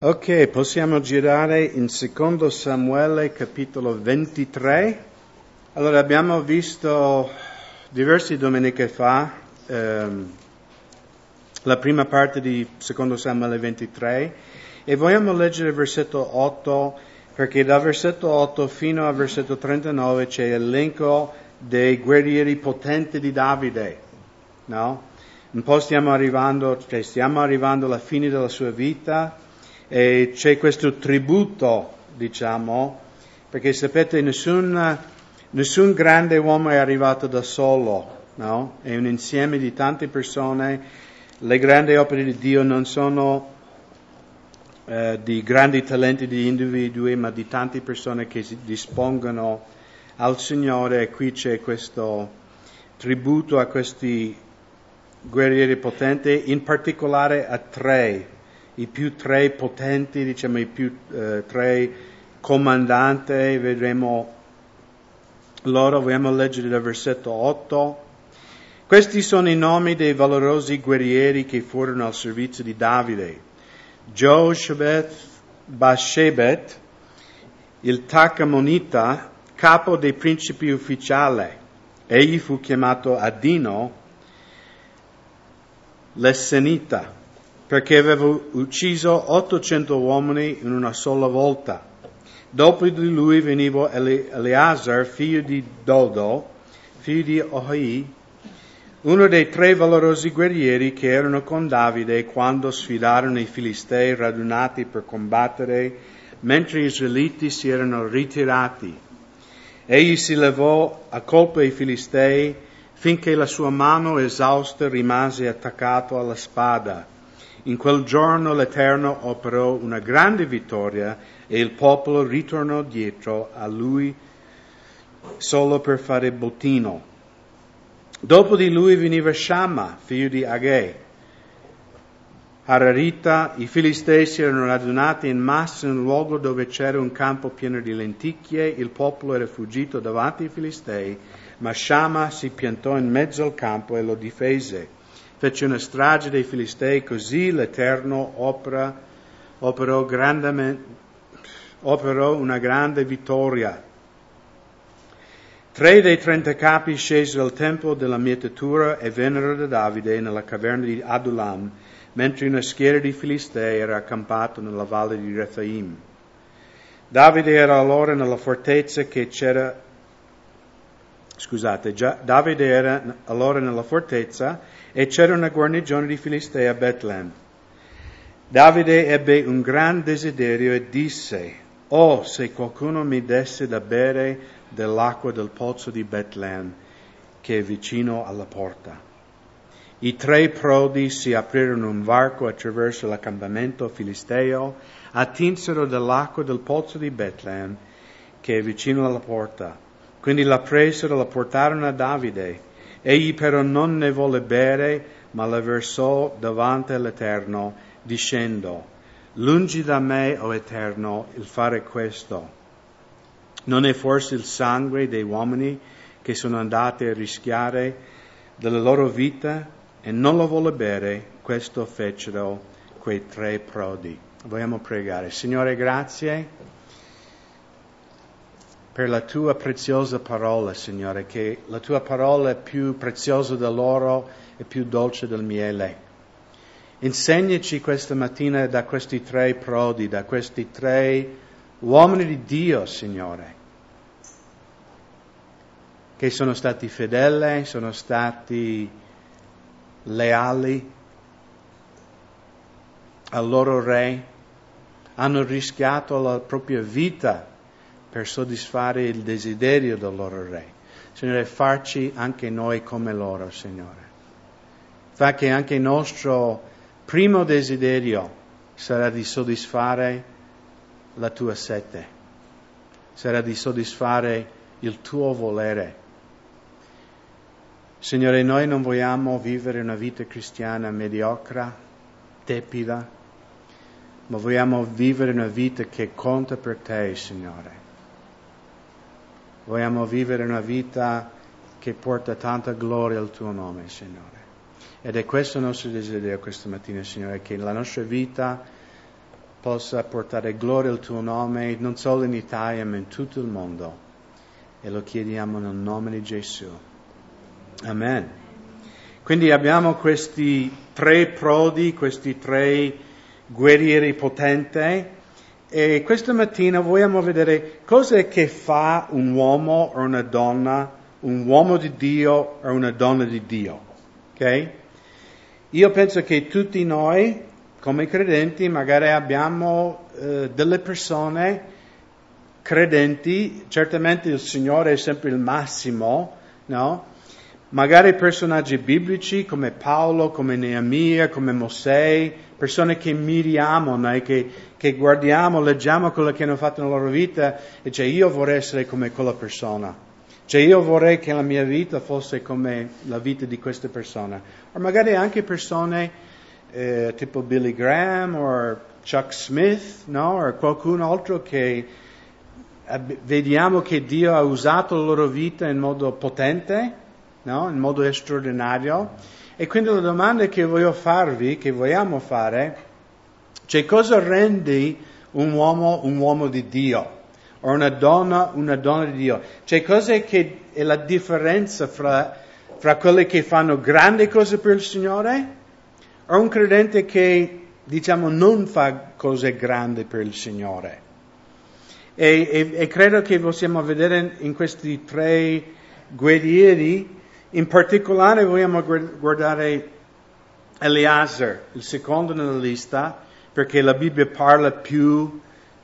Ok, possiamo girare in secondo Samuele capitolo 23. Allora abbiamo visto diverse domeniche fa ehm, la prima parte di secondo Samuele 23 e vogliamo leggere il versetto 8 perché dal versetto 8 fino al versetto 39 c'è l'elenco dei guerrieri potenti di Davide, no? Un po' stiamo arrivando, cioè stiamo arrivando alla fine della sua vita e c'è questo tributo, diciamo, perché sapete nessun, nessun grande uomo è arrivato da solo, no? È un insieme di tante persone, le grandi opere di Dio non sono eh, di grandi talenti di individui, ma di tante persone che si dispongono al Signore. E qui c'è questo tributo a questi guerrieri potenti, in particolare a tre i più tre potenti, diciamo i più eh, tre comandanti, vedremo loro, vogliamo leggere dal versetto 8. Questi sono i nomi dei valorosi guerrieri che furono al servizio di Davide. Joshebet Bashebet, il Takamonita, capo dei principi ufficiali. Egli fu chiamato Adino, l'Essenita perché aveva ucciso 800 uomini in una sola volta. Dopo di lui veniva Eleazar, figlio di Dodo, figlio di Ohai, uno dei tre valorosi guerrieri che erano con Davide quando sfidarono i Filistei radunati per combattere, mentre gli israeliti si erano ritirati. Egli si levò a colpo ai Filistei finché la sua mano esausta rimase attaccato alla spada. In quel giorno l'Eterno operò una grande vittoria e il popolo ritornò dietro a lui solo per fare bottino. Dopo di lui veniva Shamma, figlio di Agei. Hararita, i filistei si erano radunati in massa in un luogo dove c'era un campo pieno di lenticchie, il popolo era fuggito davanti ai filistei, ma Shamma si piantò in mezzo al campo e lo difese fece una strage dei Filistei, così l'Eterno opera, operò, operò una grande vittoria. Tre dei trenta capi scesero al tempo della mietitura e vennero da Davide nella caverna di Adulam, mentre una schiera di Filistei era accampata nella valle di Rephaim. Davide era allora nella fortezza che c'era scusate, Davide era allora nella fortezza e c'era una guarnigione di Filistei a Betlem. Davide ebbe un gran desiderio e disse, Oh, se qualcuno mi desse da bere dell'acqua del pozzo di Betlem, che è vicino alla porta. I tre prodi si aprirono un varco attraverso l'accampamento filisteo, attinsero dell'acqua del pozzo di Betlem, che è vicino alla porta. Quindi la presero, la portarono a Davide Egli però non ne volle bere, ma la versò davanti all'Eterno, dicendo, Lungi da me, o Eterno, il fare questo. Non è forse il sangue dei uomini che sono andati a rischiare della loro vita e non lo volle bere, questo fecero quei tre prodi. Vogliamo pregare. Signore, grazie per la tua preziosa parola, Signore, che la tua parola è più preziosa dell'oro e più dolce del miele. Insegnaci questa mattina da questi tre prodi, da questi tre uomini di Dio, Signore, che sono stati fedeli, sono stati leali al loro re, hanno rischiato la propria vita per soddisfare il desiderio del loro Re. Signore, farci anche noi come loro, Signore. Fa che anche il nostro primo desiderio sarà di soddisfare la tua sete, sarà di soddisfare il tuo volere. Signore, noi non vogliamo vivere una vita cristiana mediocre, tepida, ma vogliamo vivere una vita che conta per te, Signore. Vogliamo vivere una vita che porta tanta gloria al tuo nome, Signore. Ed è questo il nostro desiderio questa mattina, Signore, che la nostra vita possa portare gloria al tuo nome non solo in Italia ma in tutto il mondo. E lo chiediamo nel nome di Gesù. Amen. Quindi abbiamo questi tre prodi, questi tre guerrieri potenti e questa mattina vogliamo vedere cosa che fa un uomo o una donna, un uomo di Dio o una donna di Dio. Ok? Io penso che tutti noi, come credenti, magari abbiamo eh, delle persone credenti, certamente il Signore è sempre il massimo, no? Magari personaggi biblici come Paolo, come Neemia, come Mosè, persone che miriamo, noi, che, che guardiamo, leggiamo quello che hanno fatto nella loro vita e cioè io vorrei essere come quella persona. Cioè io vorrei che la mia vita fosse come la vita di queste persone. O magari anche persone eh, tipo Billy Graham o Chuck Smith, no? O qualcun altro che vediamo che Dio ha usato la loro vita in modo potente, no? in modo straordinario. E quindi la domanda che voglio farvi, che vogliamo fare, cioè cosa rende un uomo un uomo di Dio? o una donna una donna di Dio. Cioè, cos'è che è la differenza fra, fra quelli che fanno grandi cose per il Signore o un credente che, diciamo, non fa cose grandi per il Signore? E, e, e credo che possiamo vedere in questi tre guerrieri, in particolare vogliamo guardare Eleazar, il secondo nella lista, perché la Bibbia parla più,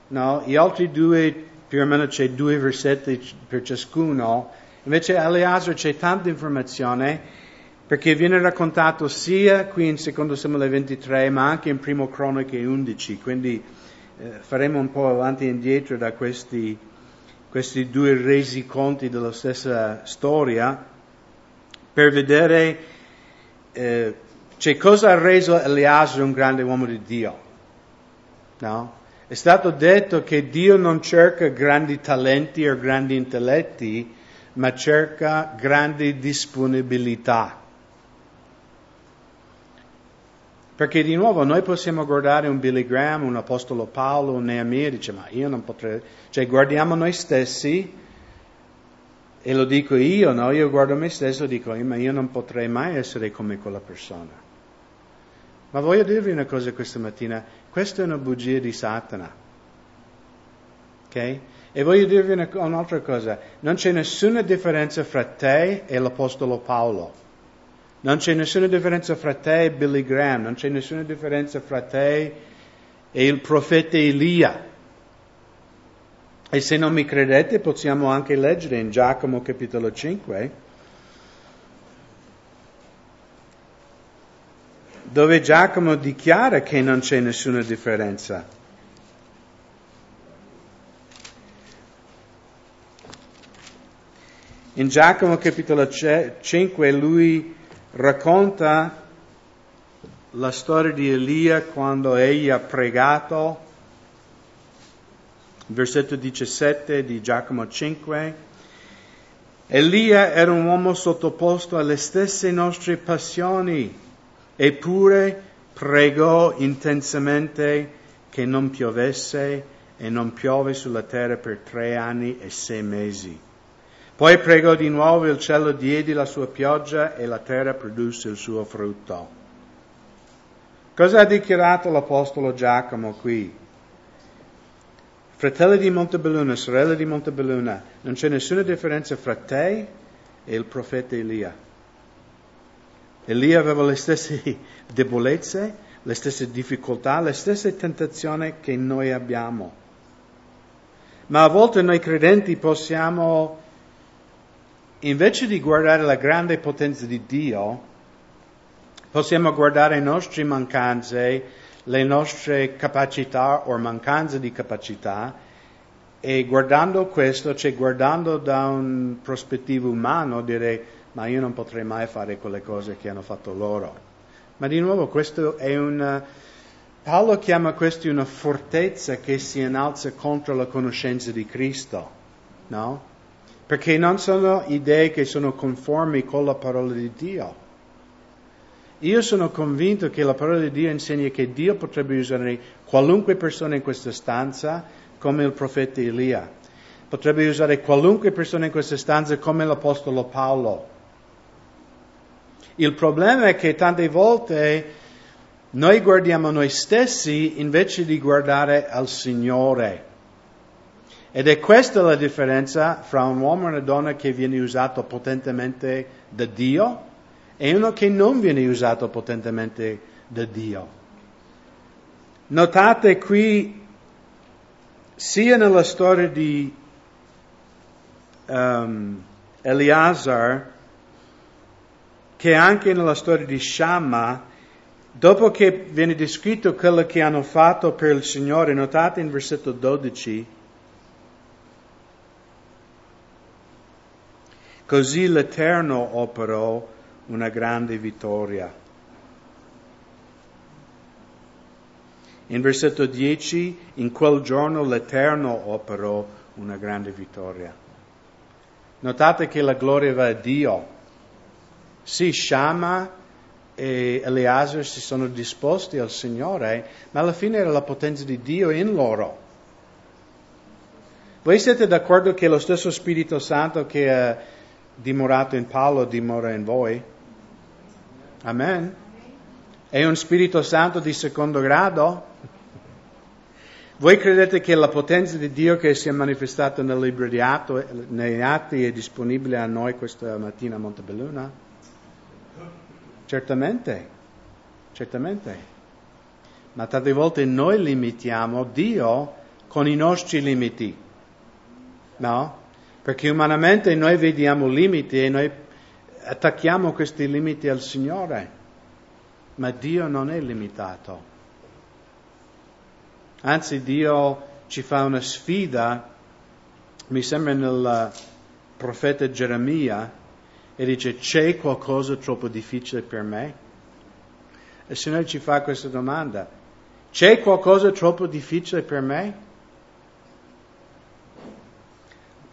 no? Gli altri due più o meno c'è due versetti per ciascuno, invece Eleazar c'è tanta informazione perché viene raccontato sia qui in secondo Samuele 23 ma anche in primo Croniche 11, quindi eh, faremo un po' avanti e indietro da questi, questi due resi conti della stessa storia per vedere eh, cioè, cosa ha reso Eleazar un grande uomo di Dio. No? È stato detto che Dio non cerca grandi talenti o grandi intelletti, ma cerca grandi disponibilità. Perché di nuovo noi possiamo guardare un Billy Graham, un Apostolo Paolo, un Neemia e dice ma io non potrei... Cioè guardiamo noi stessi e lo dico io, no? Io guardo me stesso e dico ma io non potrei mai essere come quella persona. Ma voglio dirvi una cosa questa mattina, questa è una bugia di Satana. Ok? E voglio dirvi una, un'altra cosa, non c'è nessuna differenza fra te e l'Apostolo Paolo. Non c'è nessuna differenza fra te e Billy Graham, non c'è nessuna differenza fra te e il profeta Elia. E se non mi credete possiamo anche leggere in Giacomo capitolo 5 dove Giacomo dichiara che non c'è nessuna differenza. In Giacomo capitolo 5 lui racconta la storia di Elia quando egli ha pregato, versetto 17 di Giacomo 5. Elia era un uomo sottoposto alle stesse nostre passioni Eppure pregò intensamente che non piovesse e non piove sulla terra per tre anni e sei mesi. Poi pregò di nuovo, il cielo diede la sua pioggia e la terra produsse il suo frutto. Cosa ha dichiarato l'Apostolo Giacomo qui? Fratelli di Montebelluna, sorelle di Montebelluna, non c'è nessuna differenza fra te e il profeta Elia. Elia aveva le stesse debolezze, le stesse difficoltà, le stesse tentazioni che noi abbiamo. Ma a volte noi credenti possiamo, invece di guardare la grande potenza di Dio, possiamo guardare le nostre mancanze, le nostre capacità o mancanze di capacità e guardando questo, cioè guardando da un prospettivo umano, dire ma io non potrei mai fare quelle cose che hanno fatto loro. Ma di nuovo questo è un... Paolo chiama questo una fortezza che si innalza contro la conoscenza di Cristo, no? Perché non sono idee che sono conformi con la parola di Dio. Io sono convinto che la parola di Dio insegna che Dio potrebbe usare qualunque persona in questa stanza come il profeta Elia. Potrebbe usare qualunque persona in questa stanza come l'Apostolo Paolo. Il problema è che tante volte noi guardiamo noi stessi invece di guardare al Signore. Ed è questa la differenza fra un uomo e una donna che viene usato potentemente da Dio e uno che non viene usato potentemente da Dio. Notate qui, sia nella storia di um, Eleazar che anche nella storia di Shamma, dopo che viene descritto quello che hanno fatto per il Signore, notate in versetto 12, Così l'Eterno operò una grande vittoria. In versetto 10, in quel giorno l'Eterno operò una grande vittoria. Notate che la gloria va a Dio. Sì, Shama e Eleazar si sono disposti al Signore, ma alla fine era la potenza di Dio in loro. Voi siete d'accordo che lo stesso Spirito Santo che ha dimorato in Paolo dimora in voi? Amen. È un Spirito Santo di secondo grado? Voi credete che la potenza di Dio che si è manifestata nel libro di Atto, nei Atti è disponibile a noi questa mattina a Montebelluna? Certamente, certamente. Ma tante volte noi limitiamo Dio con i nostri limiti. No? Perché umanamente noi vediamo limiti e noi attacchiamo questi limiti al Signore, ma Dio non è limitato. Anzi, Dio ci fa una sfida, mi sembra nel profeta Geremia, e dice c'è qualcosa troppo difficile per me? Il Signore ci fa questa domanda, c'è qualcosa troppo difficile per me?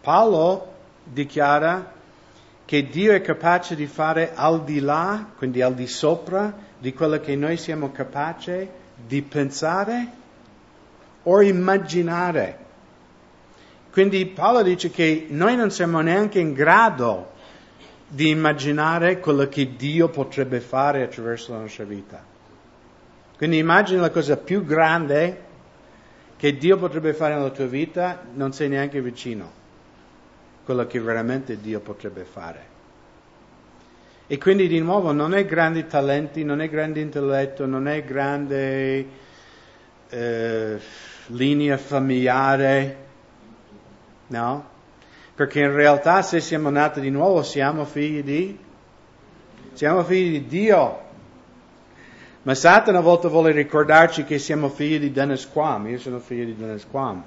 Paolo dichiara che Dio è capace di fare al di là, quindi al di sopra di quello che noi siamo capaci di pensare o immaginare. Quindi Paolo dice che noi non siamo neanche in grado di immaginare quello che Dio potrebbe fare attraverso la nostra vita. Quindi immagina la cosa più grande che Dio potrebbe fare nella tua vita, non sei neanche vicino quello che veramente Dio potrebbe fare. E quindi di nuovo non è grandi talenti, non è grande intelletto, non è grande eh, linea familiare, no? Perché in realtà se siamo nati di nuovo siamo figli di, siamo figli di Dio. Ma Satana a volte vuole ricordarci che siamo figli di Dennis Quam, io sono figlio di Dennis Quam,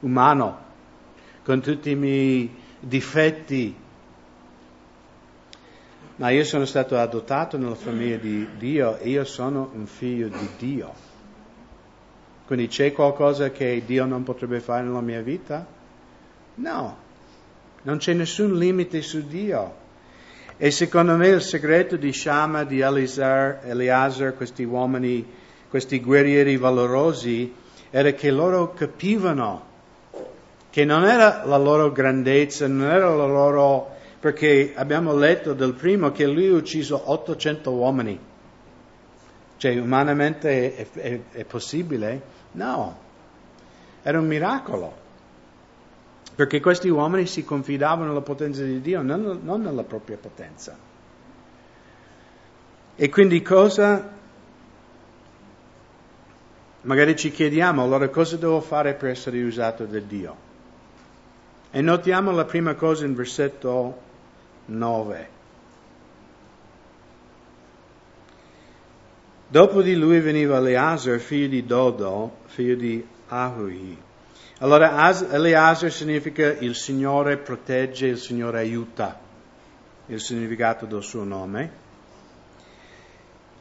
umano, con tutti i miei difetti. Ma io sono stato adottato nella famiglia di Dio e io sono un figlio di Dio. Quindi c'è qualcosa che Dio non potrebbe fare nella mia vita? No, non c'è nessun limite su Dio. E secondo me il segreto di Shama, di Eliezer, Eleazar, questi uomini, questi guerrieri valorosi, era che loro capivano che non era la loro grandezza, non era la loro... perché abbiamo letto del primo che lui ha ucciso 800 uomini. Cioè, umanamente è, è, è possibile? No, era un miracolo. Perché questi uomini si confidavano nella potenza di Dio, non, non nella propria potenza. E quindi cosa magari ci chiediamo allora cosa devo fare per essere usato da Dio? E notiamo la prima cosa in versetto 9. Dopo di lui veniva Eleazar, figlio di Dodo, figlio di Ahui. Allora Eleazar significa il Signore protegge, il Signore aiuta, il significato del suo nome.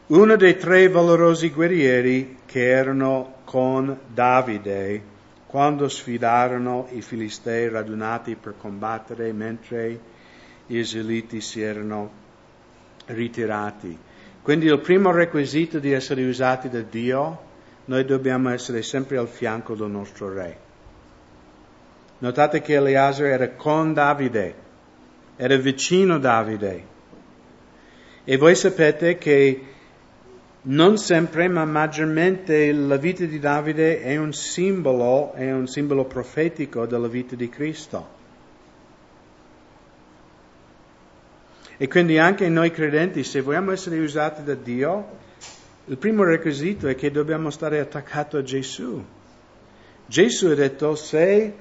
Uno dei tre valorosi guerrieri che erano con Davide quando sfidarono i filistei radunati per combattere mentre gli israeliti si erano ritirati. Quindi il primo requisito di essere usati da Dio, noi dobbiamo essere sempre al fianco del nostro re. Notate che Eleazar era con Davide, era vicino a Davide. E voi sapete che non sempre, ma maggiormente la vita di Davide è un simbolo, è un simbolo profetico della vita di Cristo. E quindi anche noi credenti, se vogliamo essere usati da Dio, il primo requisito è che dobbiamo stare attaccati a Gesù. Gesù ha detto, se,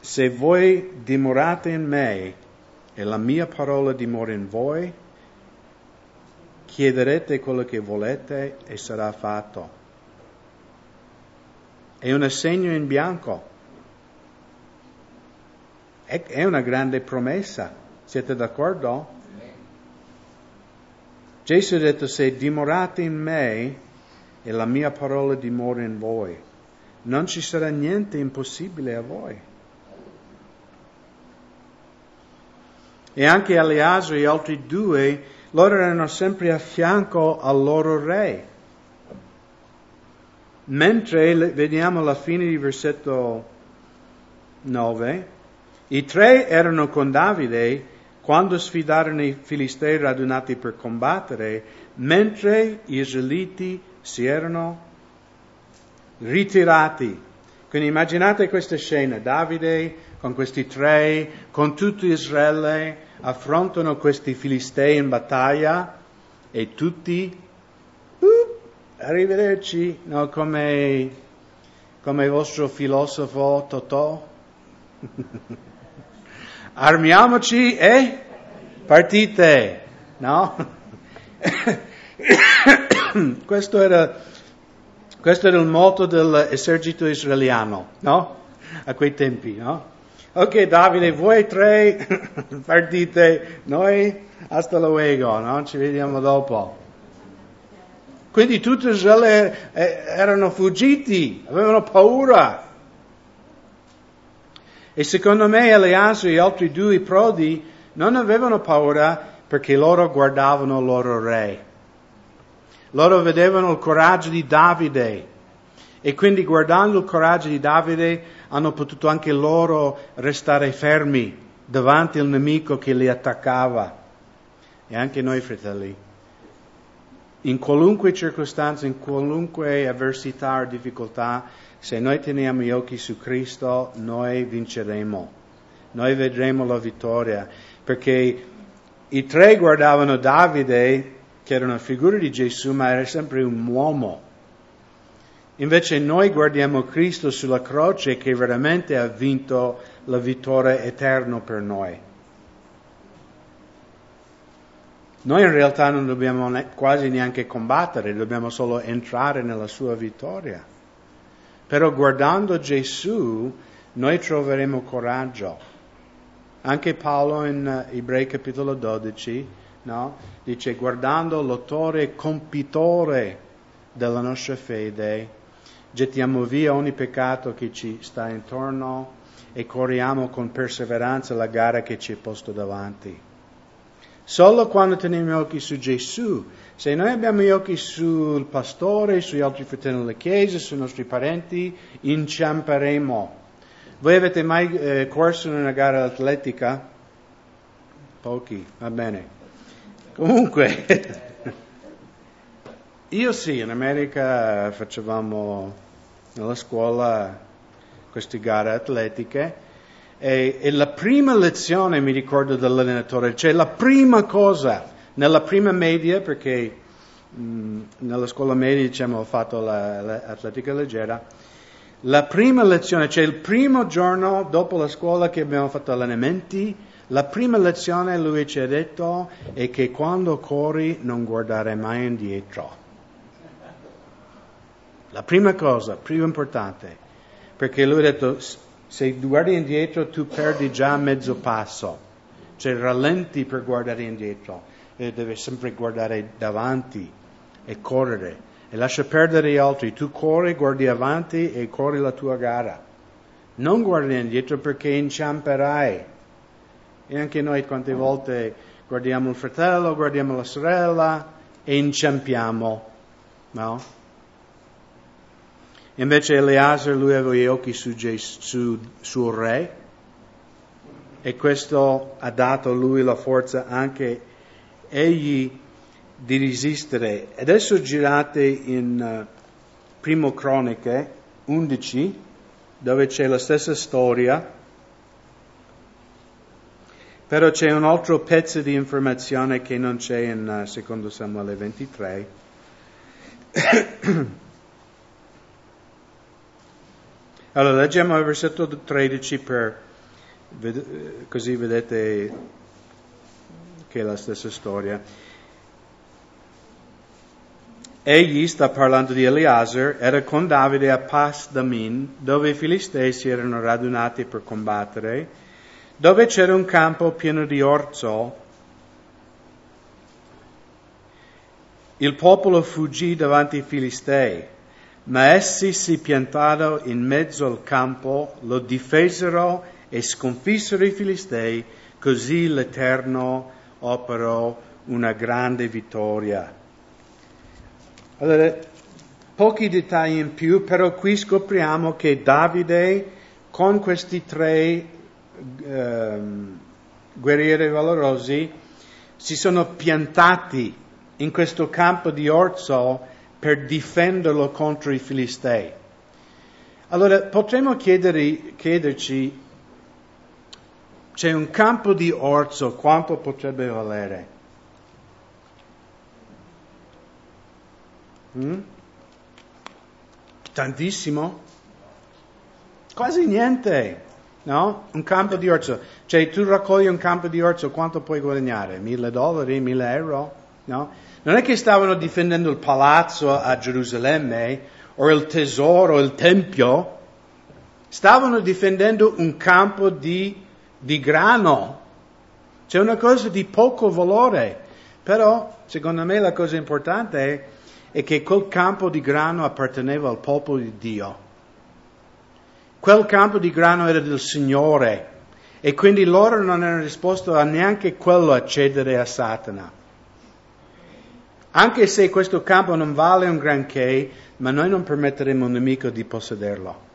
se voi dimorate in me e la mia parola dimora in voi, chiederete quello che volete e sarà fatto. È un segno in bianco. È, una grande promessa. Siete d'accordo? Gesù ha detto, se dimorate in me e la mia parola dimora in voi, non ci sarà niente impossibile a voi. E anche Eleazar e altri due, loro erano sempre a fianco al loro re. Mentre, vediamo alla fine di versetto 9, i tre erano con Davide quando sfidarono i filistei radunati per combattere, mentre gli israeliti si erano ritirati. Quindi immaginate questa scena, Davide con questi tre, con tutto Israele, affrontano questi filistei in battaglia e tutti, uh, arrivederci, no, come, come il vostro filosofo Totò. armiamoci e partite, no? questo, era, questo era il motto dell'esercito israeliano, no? A quei tempi, no? Ok, Davide, voi tre partite, noi hasta luego, no? Ci vediamo dopo. Quindi tutti Israele eh, erano fuggiti, avevano paura. E secondo me Eleazar e gli altri due prodi non avevano paura perché loro guardavano il loro re. Loro vedevano il coraggio di Davide e quindi guardando il coraggio di Davide hanno potuto anche loro restare fermi davanti al nemico che li attaccava. E anche noi, fratelli, in qualunque circostanza, in qualunque avversità o difficoltà, se noi teniamo gli occhi su Cristo, noi vinceremo. Noi vedremo la vittoria. Perché i tre guardavano Davide, che era una figura di Gesù, ma era sempre un uomo. Invece noi guardiamo Cristo sulla croce che veramente ha vinto la vittoria eterna per noi. Noi in realtà non dobbiamo quasi neanche combattere, dobbiamo solo entrare nella sua vittoria. Però guardando Gesù noi troveremo coraggio. Anche Paolo in eh, Ebrei capitolo 12 no? dice guardando l'autore compitore della nostra fede, gettiamo via ogni peccato che ci sta intorno e corriamo con perseveranza la gara che ci è posto davanti. Solo quando teniamo gli occhi su Gesù se noi abbiamo gli occhi sul pastore, sugli altri fratelli della Chiesa, sui nostri parenti, inciamperemo. Voi avete mai eh, corso in una gara atletica? Pochi, va bene. Comunque, io sì, in America facevamo nella scuola queste gare atletiche e, e la prima lezione mi ricordo dell'allenatore, cioè la prima cosa nella prima media, perché mh, mm, nella scuola media diciamo, ho fatto l'atletica leggera, la prima lezione, cioè il primo giorno dopo la scuola che abbiamo fatto allenamenti, la prima lezione lui ci ha detto è che quando corri non guardare mai indietro. La prima cosa, più importante, perché lui ha detto se guardi indietro tu perdi già mezzo passo, cioè rallenti per guardare indietro e deve sempre guardare davanti e correre e lascia perdere gli altri. Tu corri, guardi avanti e corri la tua gara. Non guardi indietro perché inciamperai. E anche noi quante volte guardiamo il fratello, guardiamo la sorella e inciampiamo, no? Invece Eleazar, lui aveva gli occhi su, Gesù, sul re e questo ha dato a lui la forza anche egli di resistere. Adesso girate in uh, Primo Croniche 11, dove c'è la stessa storia, però c'è un altro pezzo di informazione che non c'è in uh, secondo Samuele 23. allora, leggiamo il versetto 13 per, così vedete che è la stessa storia. Egli sta parlando di Eleazar, era con Davide a Pas Damin, dove i filistei si erano radunati per combattere, dove c'era un campo pieno di orzo. Il popolo fuggì davanti ai filistei, ma essi si piantarono in mezzo al campo, lo difesero e sconfissero i filistei, così l'Eterno operò una grande vittoria. Allora, pochi dettagli in più, però qui scopriamo che Davide con questi tre ehm, guerrieri valorosi si sono piantati in questo campo di orzo per difenderlo contro i filistei. Allora potremmo chiedere, chiederci, c'è un campo di orzo, quanto potrebbe valere? Mm? Tantissimo? Quasi niente, no? Un campo di orzo. Cioè tu raccogli un campo di orzo, quanto puoi guadagnare? Mille dollari, mille euro? No? Non è che stavano difendendo il palazzo a Gerusalemme o il tesoro, il tempio. Stavano difendendo un campo di, di grano. C'è una cosa di poco valore. Però, secondo me, la cosa importante è che quel campo di grano apparteneva al popolo di Dio. Quel campo di grano era del Signore e quindi loro non erano disposti a neanche quello a cedere a Satana. Anche se questo campo non vale un granché, ma noi non permetteremo a un nemico di possederlo.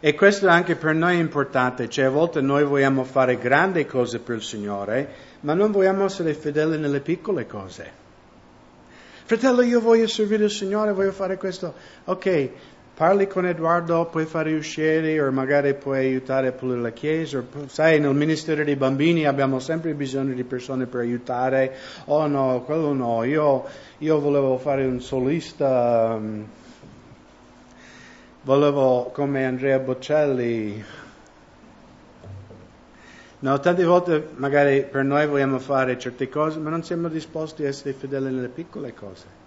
E questo anche per noi è importante, cioè a volte noi vogliamo fare grandi cose per il Signore, ma non vogliamo essere fedeli nelle piccole cose. Fratello, io voglio servire il Signore, voglio fare questo. Ok, parli con Edoardo, puoi fare uscire o magari puoi aiutare a pulire la chiesa. sai, nel ministero dei bambini abbiamo sempre bisogno di persone per aiutare. Oh no, quello no, io, io volevo fare un solista, um, volevo come Andrea Bocelli No, tante volte magari per noi vogliamo fare certe cose, ma non siamo disposti a essere fedeli nelle piccole cose.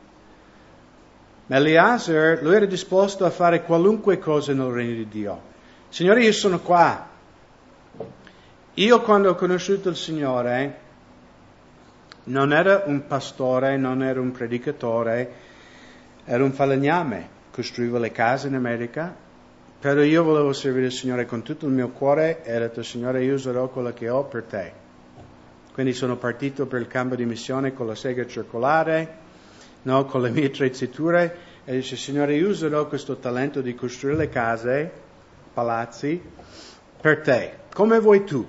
Ma Eliezer, lui era disposto a fare qualunque cosa nel regno di Dio. Signore, io sono qua. Io quando ho conosciuto il Signore non era un pastore, non era un predicatore, era un falegname, costruiva le case in America, però io volevo servire il Signore con tutto il mio cuore e ho detto, Signore, io userò quello che ho per te. Quindi sono partito per il cambio di missione con la sega circolare, no, con le mie attrezzature, e dice, Signore, io userò questo talento di costruire le case, palazzi, per te, come vuoi tu.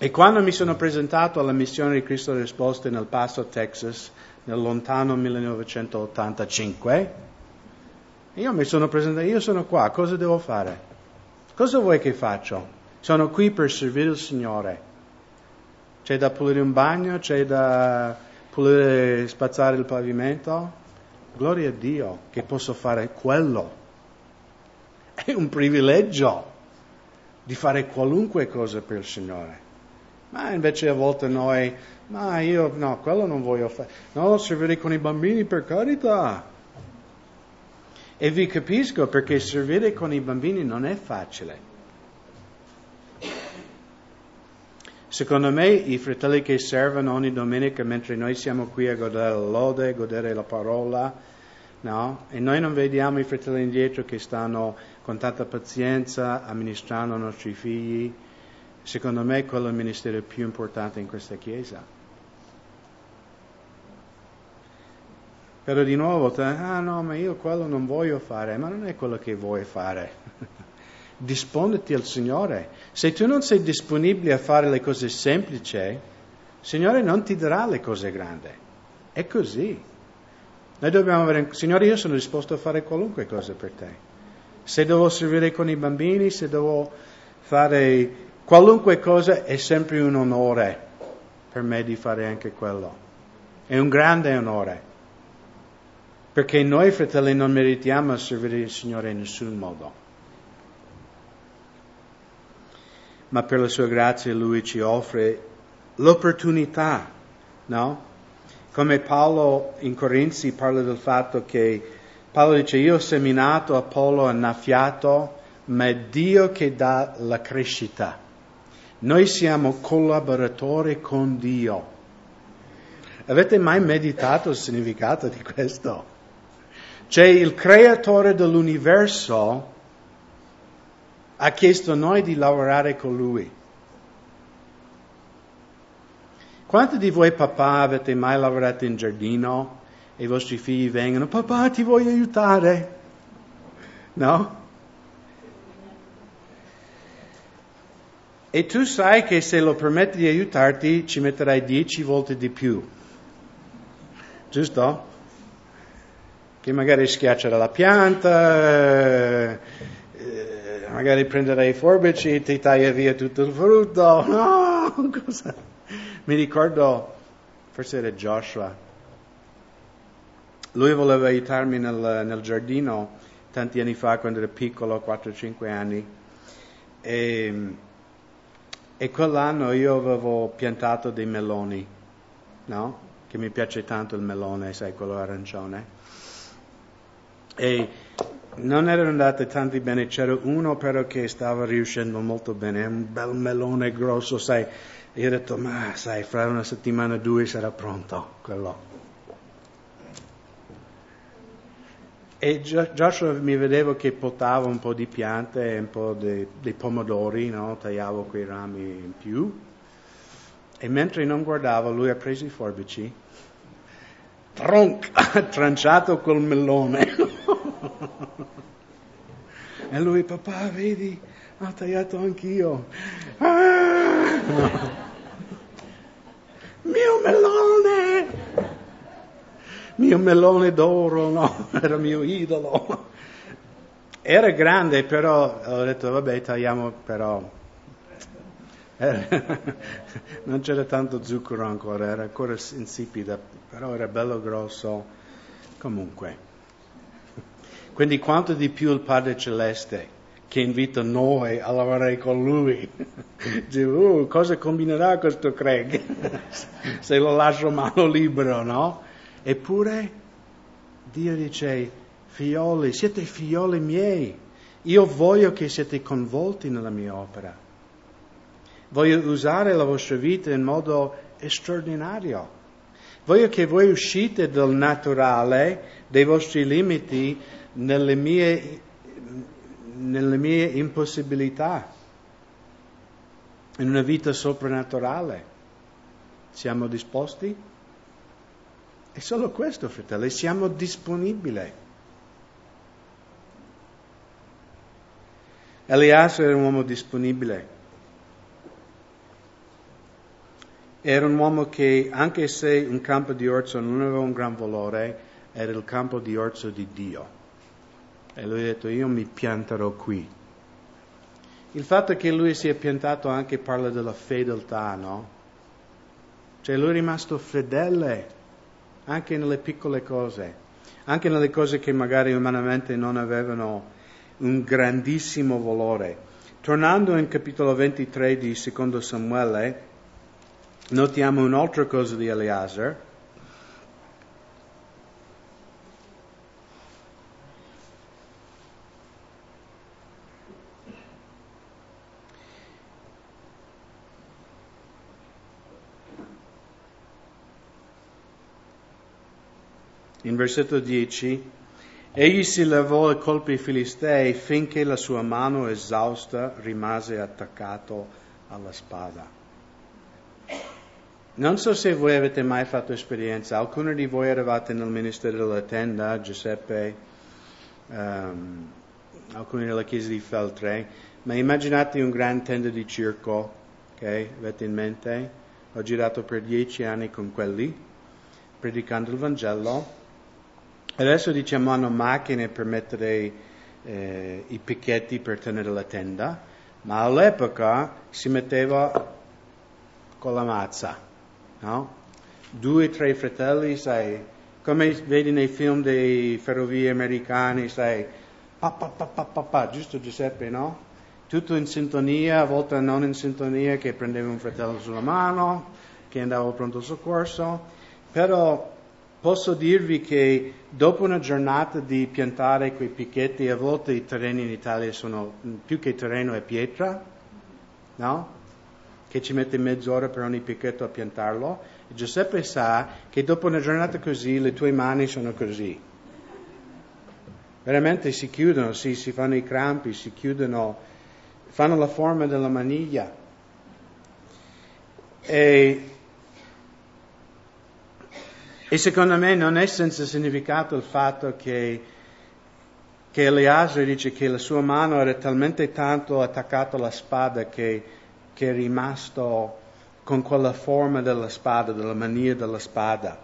E quando mi sono presentato alla missione di Cristo Risposte nel Paso, Texas, nel lontano 1985, io mi sono presentato, io sono qua, cosa devo fare? Cosa vuoi che faccio? Sono qui per servire il Signore. C'è da pulire un bagno, c'è da pulire, spazzare il pavimento. Gloria a Dio che posso fare quello. È un privilegio di fare qualunque cosa per il Signore. Ma invece a volte noi, ma io no, quello non voglio fare. No, servire con i bambini per carità. E vi capisco perché servire con i bambini non è facile. Secondo me i fratelli che servono ogni domenica mentre noi siamo qui a godere la lode, godere la parola, no? E noi non vediamo i fratelli indietro che stanno con tanta pazienza amministrando i nostri figli, Secondo me quello è il ministero più importante in questa Chiesa. Però di nuovo, ah no, ma io quello non voglio fare, ma non è quello che vuoi fare. Disponiti al Signore. Se tu non sei disponibile a fare le cose semplici, il Signore non ti darà le cose grandi. È così. Noi dobbiamo avere, Signore, io sono disposto a fare qualunque cosa per te. Se devo servire con i bambini, se devo fare qualunque cosa, è sempre un onore per me di fare anche quello. È un grande onore. Perché noi, fratelli, non meritiamo servire il Signore in nessun modo. Ma per la sua grazia Lui ci offre l'opportunità, no? Come Paolo in Corinzi parla del fatto che Paolo dice io ho seminato, Apollo ha annaffiato, ma è Dio che dà la crescita. Noi siamo collaboratori con Dio. Avete mai meditato il significato di questo? Cioè il creatore dell'universo ha chiesto a noi di lavorare con lui. Quanti di voi papà avete mai lavorato in giardino e i vostri figli vengono, papà ti voglio aiutare? No? E tu sai che se lo permetti di aiutarti ci metterai dieci volte di più. Giusto? che magari schiaccerà la pianta, magari prenderà i forbici e ti taglia via tutto il frutto. No, cosa? Mi ricordo, forse era Joshua, lui voleva aiutarmi nel, nel giardino tanti anni fa quando ero piccolo, 4-5 anni. E, e quell'anno io avevo piantato dei meloni, no? Che mi piace tanto il melone, sai, quello arancione. E non erano andate tanti bene, c'era uno però che stava riuscendo molto bene, un bel melone grosso, sai. Io ho detto, ma sai, fra una settimana o due sarà pronto quello. E Joshua mi vedevo che potava un po' di piante e un po' dei, dei pomodori, no? tagliavo quei rami in più. E mentre non guardavo, lui ha preso i forbici, tronc, ha tranciato quel melone. E lui, papà, vedi, ho tagliato anch'io. Ah! Mio melone! Mio melone d'oro, no, era mio idolo. Era grande, però ho detto, vabbè, tagliamo, però... non c'era tanto zucchero ancora, era ancora insipida, però era bello grosso. Comunque. Quindi quanto di più il Padre Celeste che invita noi a lavorare con Lui. Dice, uh, cosa combinerà questo Craig se lo lascio mano libero, no? Eppure Dio dice, figlioli, siete figlioli miei, io voglio che siete coinvolti nella mia opera. Voglio usare la vostra vita in modo straordinario. Voglio che voi uscite dal naturale, dei vostri limiti, nelle mie, nelle mie impossibilità, in una vita soprannaturale. Siamo disposti? È solo questo, fratelli, siamo disponibili. Elias era un uomo disponibile. Era un uomo che, anche se un campo di orzo non aveva un gran valore, era il campo di orzo di Dio. E lui ha detto, io mi pianterò qui. Il fatto che lui sia piantato anche parla della fedeltà, no? Cioè lui è rimasto fedele anche nelle piccole cose, anche nelle cose che magari umanamente non avevano un grandissimo valore. Tornando in capitolo 23 di Secondo Samuele, notiamo un'altra cosa di Eleazar. in versetto 10, egli si levò e colpì i filistei finché la sua mano esausta rimase attaccato alla spada. Non so se voi avete mai fatto esperienza, alcuni di voi eravate nel ministero della tenda, Giuseppe, um, alcuni nella chiesa di Feltre, ma immaginate un gran tenda di circo, ok? Avete in mente? Ho girato per dieci anni con quelli, predicando il Vangelo. Adesso diciamo hanno macchine per mettere eh, i picchetti per tenere la tenda, ma all'epoca si metteva con la mazza no? Due tre fratelli, sai, come vedi nei film dei ferrovie americani, sai, pa, pa, pa, pa, pa, pa, giusto Giuseppe, no? Tutto in sintonia, a volte non in sintonia, che prendeva un fratello sulla mano, che andava al pronto soccorso, però posso dirvi che dopo una giornata di piantare quei picchetti, a volte i terreni in Italia sono più che terreno è pietra, no? Che ci mette mezz'ora per ogni picchetto a piantarlo. E Giuseppe sa che dopo una giornata così le tue mani sono così. Veramente si chiudono, si, si fanno i crampi, si chiudono, fanno la forma della maniglia. E, e secondo me non è senza significato il fatto che che Eleazar dice che la sua mano era talmente tanto attaccata alla spada che che è rimasto con quella forma della spada, della mania della spada.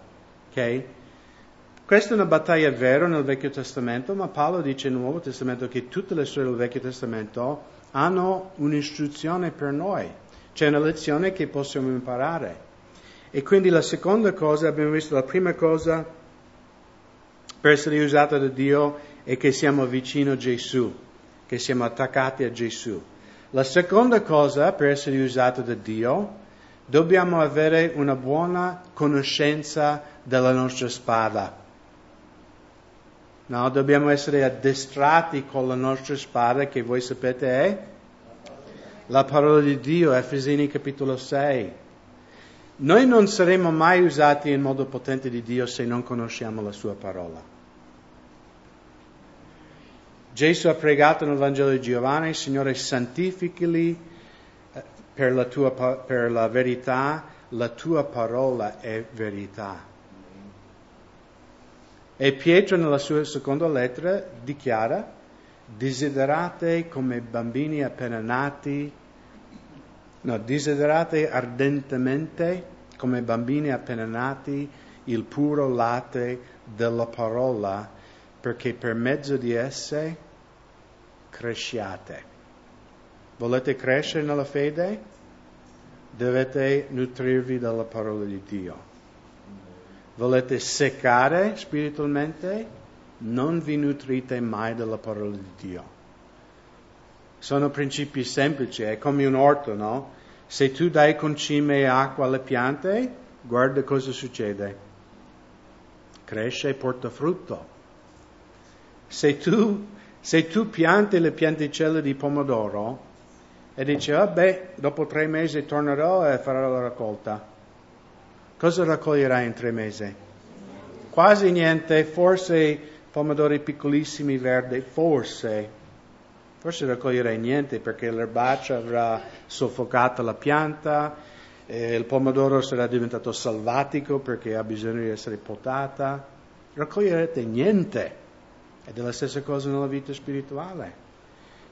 Ok? Questa è una battaglia vera nel Vecchio Testamento, ma Paolo dice nel Nuovo Testamento che tutte le storie del Vecchio Testamento hanno un'istruzione per noi, c'è una lezione che possiamo imparare. E quindi la seconda cosa, abbiamo visto la prima cosa per essere usata da Dio è che siamo vicino a Gesù, che siamo attaccati a Gesù. La seconda cosa, per essere usato da Dio, dobbiamo avere una buona conoscenza della nostra spada. No, dobbiamo essere addestrati con la nostra spada, che voi sapete è la parola di Dio, Efesini capitolo 6. Noi non saremo mai usati in modo potente di Dio se non conosciamo la sua parola. Gesù ha pregato nel Vangelo di Giovanni, Signore, santificali eh, per la, tua, per la verità, la tua parola è verità. E Pietro nella sua seconda lettera dichiara, desiderate come bambini appena nati, no, desiderate ardentemente come bambini appena nati il puro latte della parola, perché per mezzo di esse cresciate. Volete crescere nella fede? Dovete nutrirvi dalla parola di Dio. Volete seccare spiritualmente? Non vi nutrite mai della parola di Dio. Sono principi semplici, è come un orto, no? Se tu dai concime e acqua alle piante, guarda cosa succede. Cresce e porta frutto. Se tu se tu pianti le pianticelle di pomodoro e dici, vabbè, dopo tre mesi tornerò e farò la raccolta, cosa raccoglierai in tre mesi? Quasi niente, forse pomodori piccolissimi verdi, forse. Forse raccoglierai niente perché l'erbaccia avrà soffocato la pianta, il pomodoro sarà diventato salvatico perché ha bisogno di essere potata. Raccoglierete niente. Ed è la stessa cosa nella vita spirituale.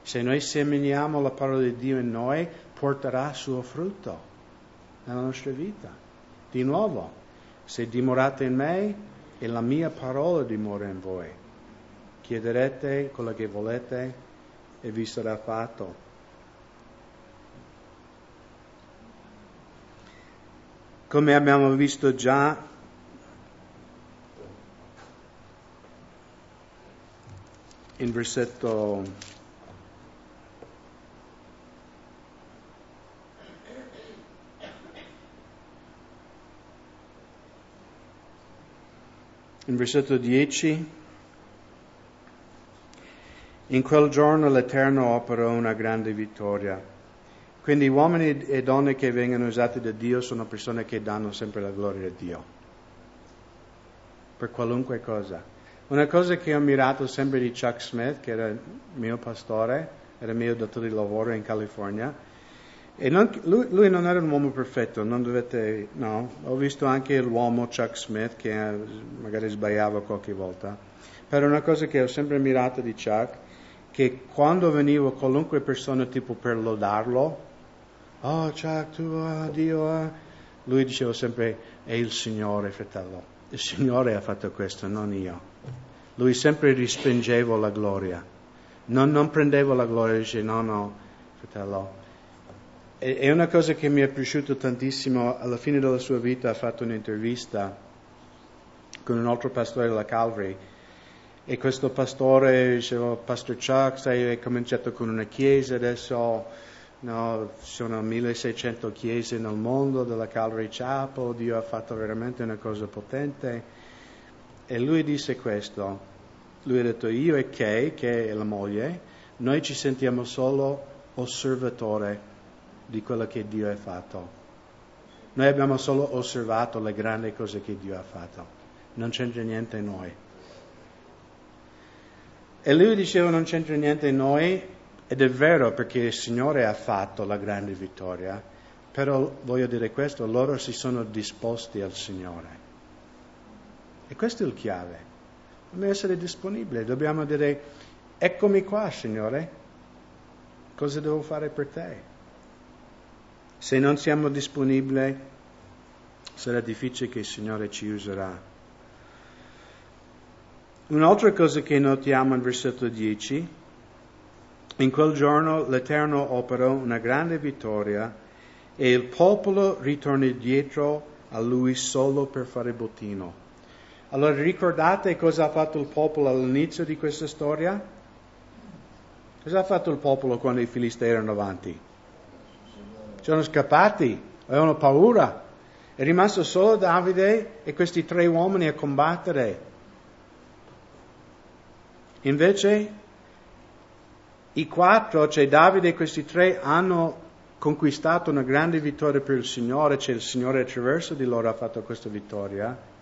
Se noi seminiamo la parola di Dio in noi, porterà suo frutto nella nostra vita. Di nuovo, se dimorate in me e la mia parola dimora in voi, chiederete quello che volete e vi sarà fatto. Come abbiamo visto già in versetto in versetto 10 in quel giorno l'Eterno operò una grande vittoria. Quindi uomini e donne che vengono usati da Dio sono persone che danno sempre la gloria a Dio. Per qualunque cosa. Una cosa che ho ammirato sempre di Chuck Smith, che era mio pastore, era mio datore di lavoro in California, E non, lui, lui, non era un uomo perfetto, non dovete, no. Ho visto anche l'uomo Chuck Smith che eh, magari sbagliava qualche volta. Però una cosa che ho sempre ammirato di Chuck, che quando venivo qualunque persona tipo per lodarlo, oh Chuck, tu, oh, Dio, oh, lui diceva sempre, è il Signore, fratello. Il Signore ha fatto questo, non io. Lui sempre rispingeva la gloria. Non, non prendeva la gloria e diceva, no, no, fratello, è una cosa che mi è piaciuta tantissimo, alla fine della sua vita ha fatto un'intervista con un altro pastore della Calvary e questo pastore diceva, Pastor Chuck, sai, hai cominciato con una chiesa, adesso no, sono 1600 chiese nel mondo della Calvary Chapel, Dio ha fatto veramente una cosa potente. E lui disse questo, lui ha detto, io e Kay, che è la moglie, noi ci sentiamo solo osservatore di quello che Dio ha fatto. Noi abbiamo solo osservato le grandi cose che Dio ha fatto, non c'entra niente in noi. E lui diceva non c'entra niente in noi, ed è vero perché il Signore ha fatto la grande vittoria, però voglio dire questo, loro si sono disposti al Signore. E questo è il chiave. Dobbiamo essere disponibili, dobbiamo dire, eccomi qua, Signore, cosa devo fare per te? Se non siamo disponibili, sarà difficile che il Signore ci userà. Un'altra cosa che notiamo in versetto 10, in quel giorno l'Eterno operò una grande vittoria e il popolo ritorna dietro a lui solo per fare bottino. Allora ricordate cosa ha fatto il popolo all'inizio di questa storia? Cosa ha fatto il popolo quando i filistei erano avanti? sono scappati, avevano paura. È rimasto solo Davide e questi tre uomini a combattere. Invece i quattro, cioè Davide e questi tre, hanno conquistato una grande vittoria per il Signore, cioè il Signore attraverso di loro ha fatto questa vittoria,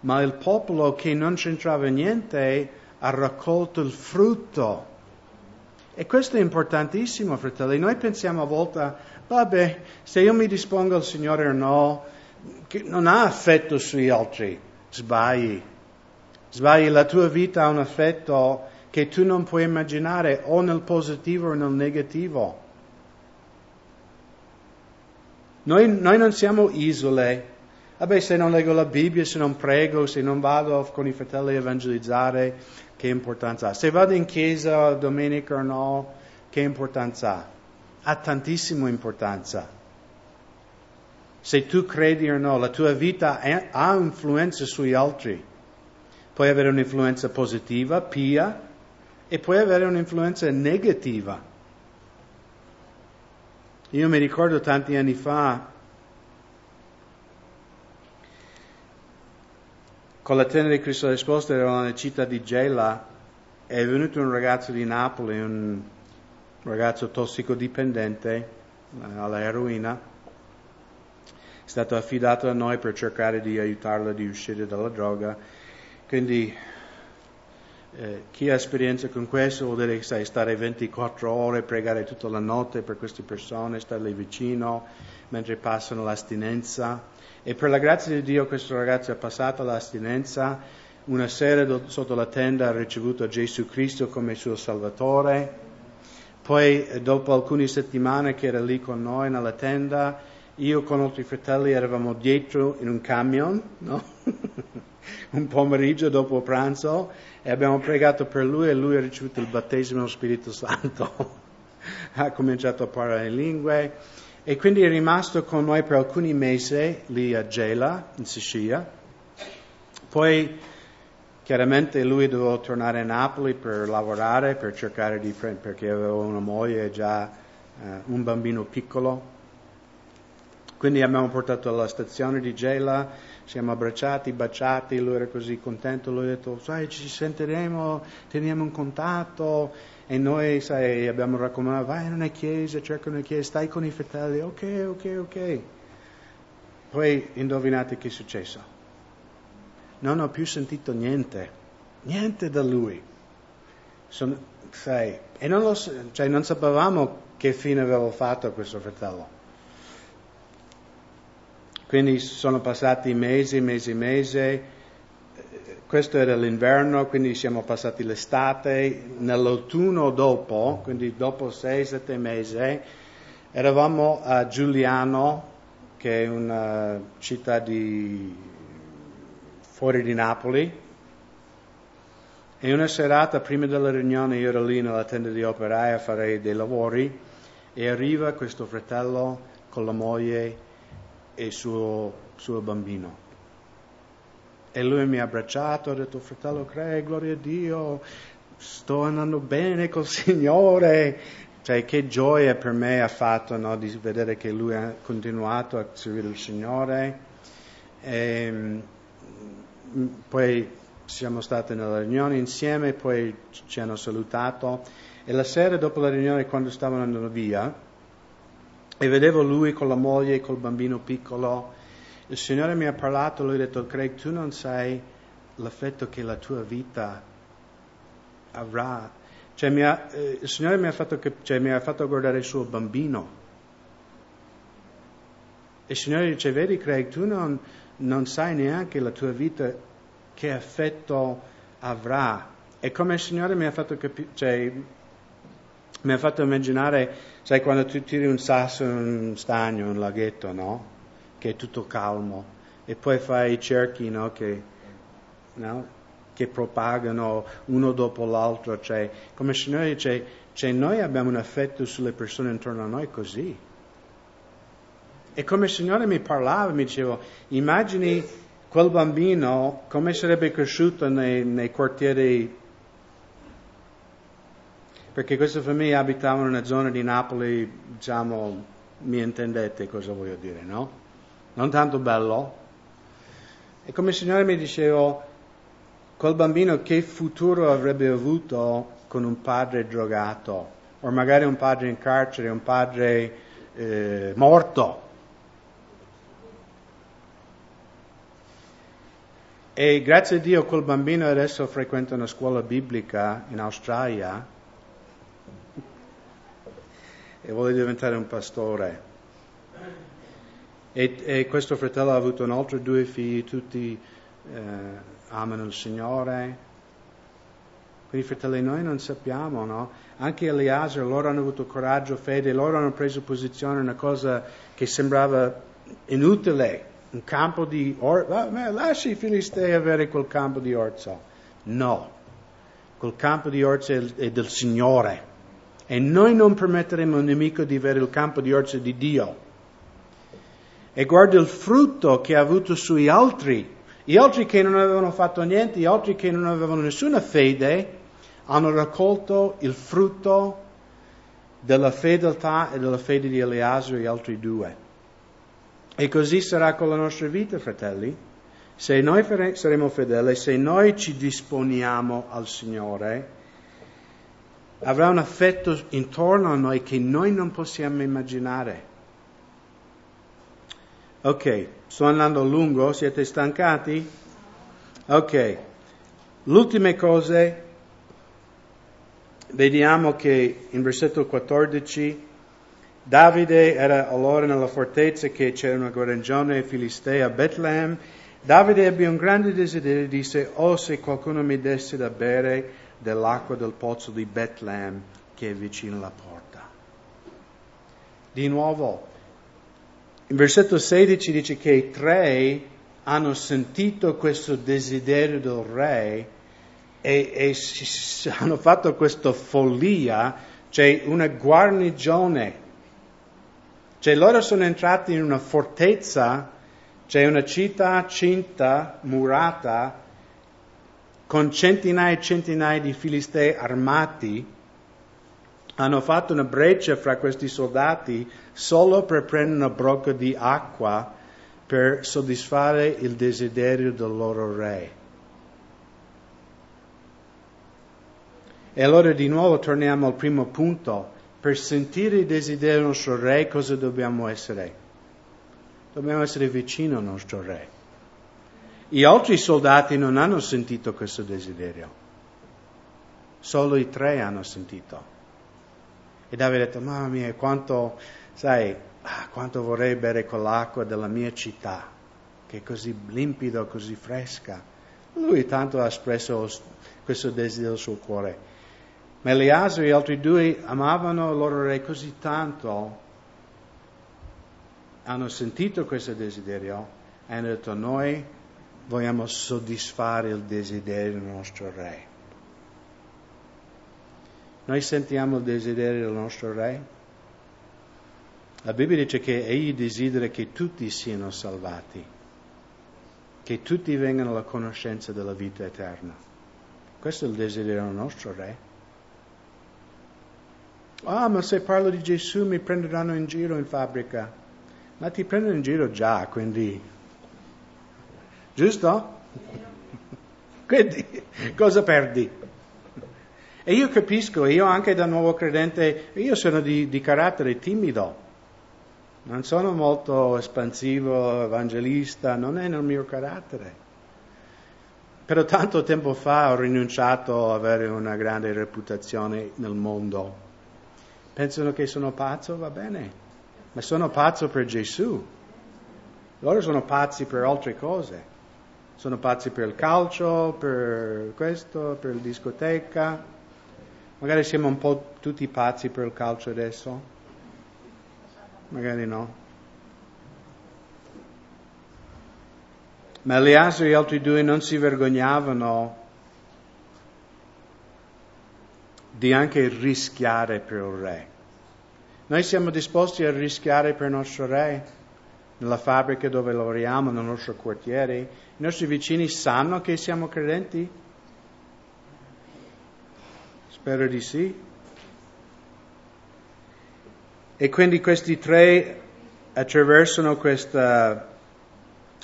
ma il popolo che non c'entrava niente ha raccolto il frutto. E questo è importantissimo, fratelli. Noi pensiamo a volte Vabbè, se io mi dispongo al Signore o no, non ha effetto sugli altri, sbagli. Sbagli, la tua vita ha un effetto che tu non puoi immaginare o nel positivo o nel negativo. Noi, noi non siamo isole. Vabbè, se non leggo la Bibbia, se non prego, se non vado con i fratelli a evangelizzare, che importanza ha? Se vado in chiesa domenica o no, che importanza ha? ha tantissima importanza. Se tu credi o no, la tua vita ha influenza sugli altri. Puoi avere un'influenza positiva, pia, e puoi avere un'influenza negativa. Io mi ricordo tanti anni fa, con la tenda di Cristo risposta ero nella città di Gela, è venuto un ragazzo di Napoli, un ragazzo tossicodipendente eh, alla eroina, è stato affidato a noi per cercare di aiutarlo ad uscire dalla droga. Quindi eh, chi ha esperienza con questo vuol dire che sai stare 24 ore, pregare tutta la notte per queste persone, stare vicino mentre passano l'astinenza. E per la grazia di Dio questo ragazzo ha passato l'astinenza, una sera do, sotto la tenda ha ricevuto Gesù Cristo come suo Salvatore poi, eh, dopo alcune settimane che era lì con noi nella tenda, io con altri fratelli eravamo dietro in un camion, no? un pomeriggio dopo pranzo, e abbiamo pregato per lui e lui ha ricevuto il battesimo dello Spirito Santo. ha cominciato a parlare in lingue e quindi è rimasto con noi per alcuni mesi lì a Gela, in Sicilia. Poi Chiaramente lui doveva tornare a Napoli per lavorare, per cercare di prendere, perché aveva una moglie e già uh, un bambino piccolo. Quindi abbiamo portato alla stazione di Gela, siamo abbracciati, baciati, lui era così contento, lui ha detto, sai, ci sentiremo, teniamo un contatto, e noi, sai, abbiamo raccomandato, vai in una chiesa, cerca una chiesa, stai con i fratelli, ok, ok, ok. Poi indovinate che è successo? non ho più sentito niente, niente da lui. Sono, sai, e non, lo, cioè, non sapevamo che fine aveva fatto questo fratello. Quindi sono passati mesi, mesi, mesi. Questo era l'inverno, quindi siamo passati l'estate. Nell'autunno dopo, quindi dopo sei, sette mesi, eravamo a Giuliano, che è una città di, fuori di Napoli, e una serata prima della riunione io ero lì nella tenda di operai a fare dei lavori e arriva questo fratello con la moglie e il suo, suo bambino. E lui mi ha abbracciato, ha detto fratello Craig, gloria a Dio, sto andando bene col Signore. Cioè che gioia per me ha fatto no, di vedere che lui ha continuato a servire il Signore. E, mm, poi siamo stati nella riunione insieme, poi ci hanno salutato e la sera dopo la riunione quando stavano andando via e vedevo lui con la moglie e col bambino piccolo, il Signore mi ha parlato, lui ha detto Craig tu non sai l'effetto che la tua vita avrà. Cioè, ha, eh, il Signore mi ha, fatto, cioè, mi ha fatto guardare il suo bambino. E il Signore dice, vedi Craig, tu non, non sai neanche la tua vita che effetto avrà. E come il Signore mi ha fatto capire, cioè, mi ha fatto immaginare, sai, quando tu tiri un sasso in un stagno, un laghetto, no? Che è tutto calmo, e poi fai i cerchi, no? Che, no? che propagano uno dopo l'altro, cioè, come il Signore dice, cioè, noi abbiamo un effetto sulle persone intorno a noi così. E come il Signore mi parlava, mi diceva, immagini quel bambino come sarebbe cresciuto nei, nei quartieri perché questa famiglia abitava in una zona di Napoli, diciamo, mi intendete cosa voglio dire, no? Non tanto bello. E come il Signore mi diceva, quel bambino che futuro avrebbe avuto con un padre drogato, o magari un padre in carcere, un padre eh, morto. E grazie a Dio quel bambino adesso frequenta una scuola biblica in Australia e vuole diventare un pastore. E, e questo fratello ha avuto un altro due figli, tutti eh, amano il Signore. Quindi fratelli, noi non sappiamo, no? Anche Eliezer, loro hanno avuto coraggio, fede, loro hanno preso posizione, una cosa che sembrava inutile, un campo di orzo, lasci i filistei avere quel campo di orzo. No, quel campo di orzo è del Signore e noi non permetteremo a un nemico di avere il campo di orzo di Dio. E guarda il frutto che ha avuto sui altri. Gli altri che non avevano fatto niente, gli altri che non avevano nessuna fede, hanno raccolto il frutto della fedeltà e della fede di Eleazar e gli altri due. E così sarà con la nostra vita, fratelli. Se noi saremo fedeli, se noi ci disponiamo al Signore, avrà un effetto intorno a noi che noi non possiamo immaginare. Ok, sto andando lungo, siete stancati? Ok, l'ultima cosa, vediamo che in versetto 14 Davide era allora nella fortezza che c'era una guarnigione filistea a Betlemme. Davide ebbe un grande desiderio e disse, oh se qualcuno mi desse da bere dell'acqua del pozzo di Betlemme che è vicino alla porta. Di nuovo, in versetto 16 dice che i tre hanno sentito questo desiderio del re e, e hanno fatto questa follia, cioè una guarnigione cioè loro sono entrati in una fortezza, cioè una città cinta, murata, con centinaia e centinaia di filistei armati, hanno fatto una breccia fra questi soldati solo per prendere una brocca di acqua per soddisfare il desiderio del loro re. E allora di nuovo torniamo al primo punto per sentire il desiderio del nostro Re, cosa dobbiamo essere? Dobbiamo essere vicino al nostro Re. Gli altri soldati non hanno sentito questo desiderio. Solo i tre hanno sentito. E Davide ha detto, mamma mia, quanto, sai, ah, quanto vorrei bere quell'acqua della mia città, che è così limpido, così fresca. Lui tanto ha espresso questo desiderio del suo cuore. Ma Eliaso e gli altri due amavano il loro re così tanto, hanno sentito questo desiderio e hanno detto noi vogliamo soddisfare il desiderio del nostro re. Noi sentiamo il desiderio del nostro re? La Bibbia dice che egli desidera che tutti siano salvati, che tutti vengano alla conoscenza della vita eterna. Questo è il desiderio del nostro re. Ah, ma se parlo di Gesù mi prenderanno in giro in fabbrica. Ma ti prendono in giro già, quindi... Giusto? Quindi, cosa perdi? E io capisco, io anche da nuovo credente, io sono di, di carattere timido, non sono molto espansivo, evangelista, non è nel mio carattere. Però tanto tempo fa ho rinunciato ad avere una grande reputazione nel mondo. Pensano che sono pazzo, va bene, ma sono pazzo per Gesù. Loro sono pazzi per altre cose. Sono pazzi per il calcio, per questo, per la discoteca, Magari siamo un po' tutti pazzi per il calcio adesso? Magari no. Ma Eliaso e gli altri due non si vergognavano di anche rischiare per il re. Noi siamo disposti a rischiare per il nostro re, nella fabbrica dove lavoriamo, nel nostro quartiere. I nostri vicini sanno che siamo credenti? Spero di sì. E quindi questi tre attraversano questa,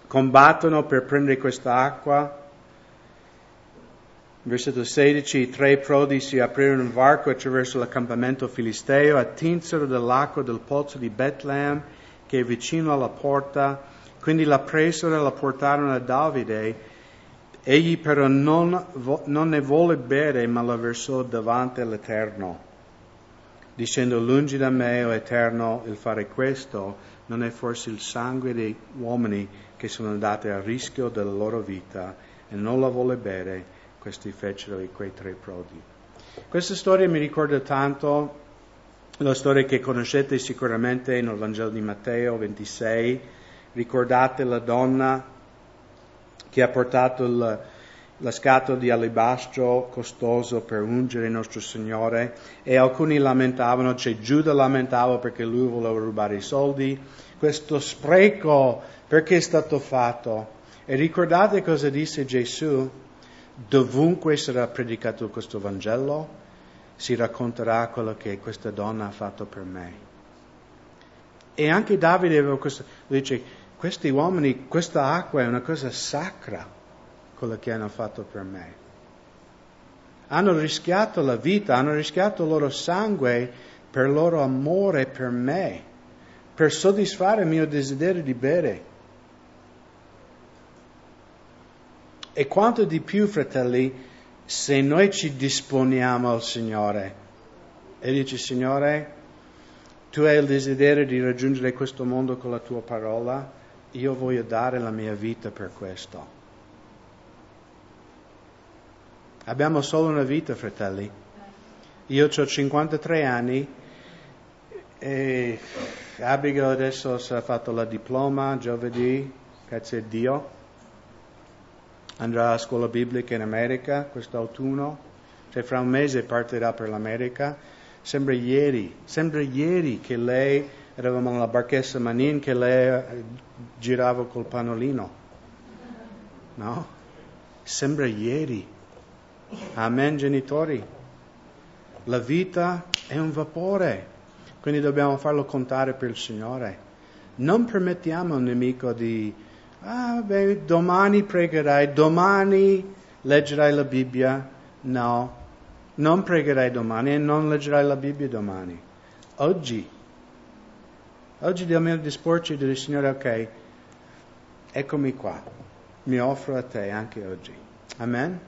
combattono per prendere questa acqua. Versetto 16, i tre prodi si aprirono un varco attraverso l'accampamento filisteo, attinsero dell'acqua del pozzo di Bethlehem che è vicino alla porta, quindi la presero e la portarono a Davide. Egli però non, non ne volle bere, ma la versò davanti all'Eterno, dicendo lungi da me, o Eterno, il fare questo, non è forse il sangue dei uomini che sono andati a rischio della loro vita. E non la volle bere, questi fecero quei tre prodi. Questa storia mi ricorda tanto la storia che conoscete sicuramente nel Vangelo di Matteo 26, ricordate la donna che ha portato il, la scatola di alibastro costoso per ungere il nostro Signore e alcuni lamentavano, cioè Giuda lamentava perché lui voleva rubare i soldi, questo spreco perché è stato fatto. E ricordate cosa disse Gesù? Dovunque sarà predicato questo Vangelo, si racconterà quello che questa donna ha fatto per me. E anche Davide aveva questo, dice, questi uomini, questa acqua è una cosa sacra, quello che hanno fatto per me. Hanno rischiato la vita, hanno rischiato il loro sangue per il loro amore per me, per soddisfare il mio desiderio di bere. E quanto di più, fratelli, se noi ci disponiamo al Signore e dici, Signore, tu hai il desiderio di raggiungere questo mondo con la tua parola, io voglio dare la mia vita per questo. Abbiamo solo una vita, fratelli. Io ho 53 anni e Abigail adesso si è fatto la diploma giovedì, grazie a Dio. Andrà a scuola biblica in America quest'autunno. Cioè fra un mese partirà per l'America. Sembra ieri, sembra ieri che lei eravamo nella barchessa Manin che lei girava col panolino. No? Sembra ieri. Amen, genitori. La vita è un vapore, quindi dobbiamo farlo contare per il Signore. Non permettiamo al nemico di, ah, beh, domani pregherai, domani leggerai la Bibbia. No, non pregherai domani e non leggerai la Bibbia domani. Oggi Oggi dobbiamo disporci dire, Signore, ok, eccomi qua, mi offro a te anche oggi. Amen?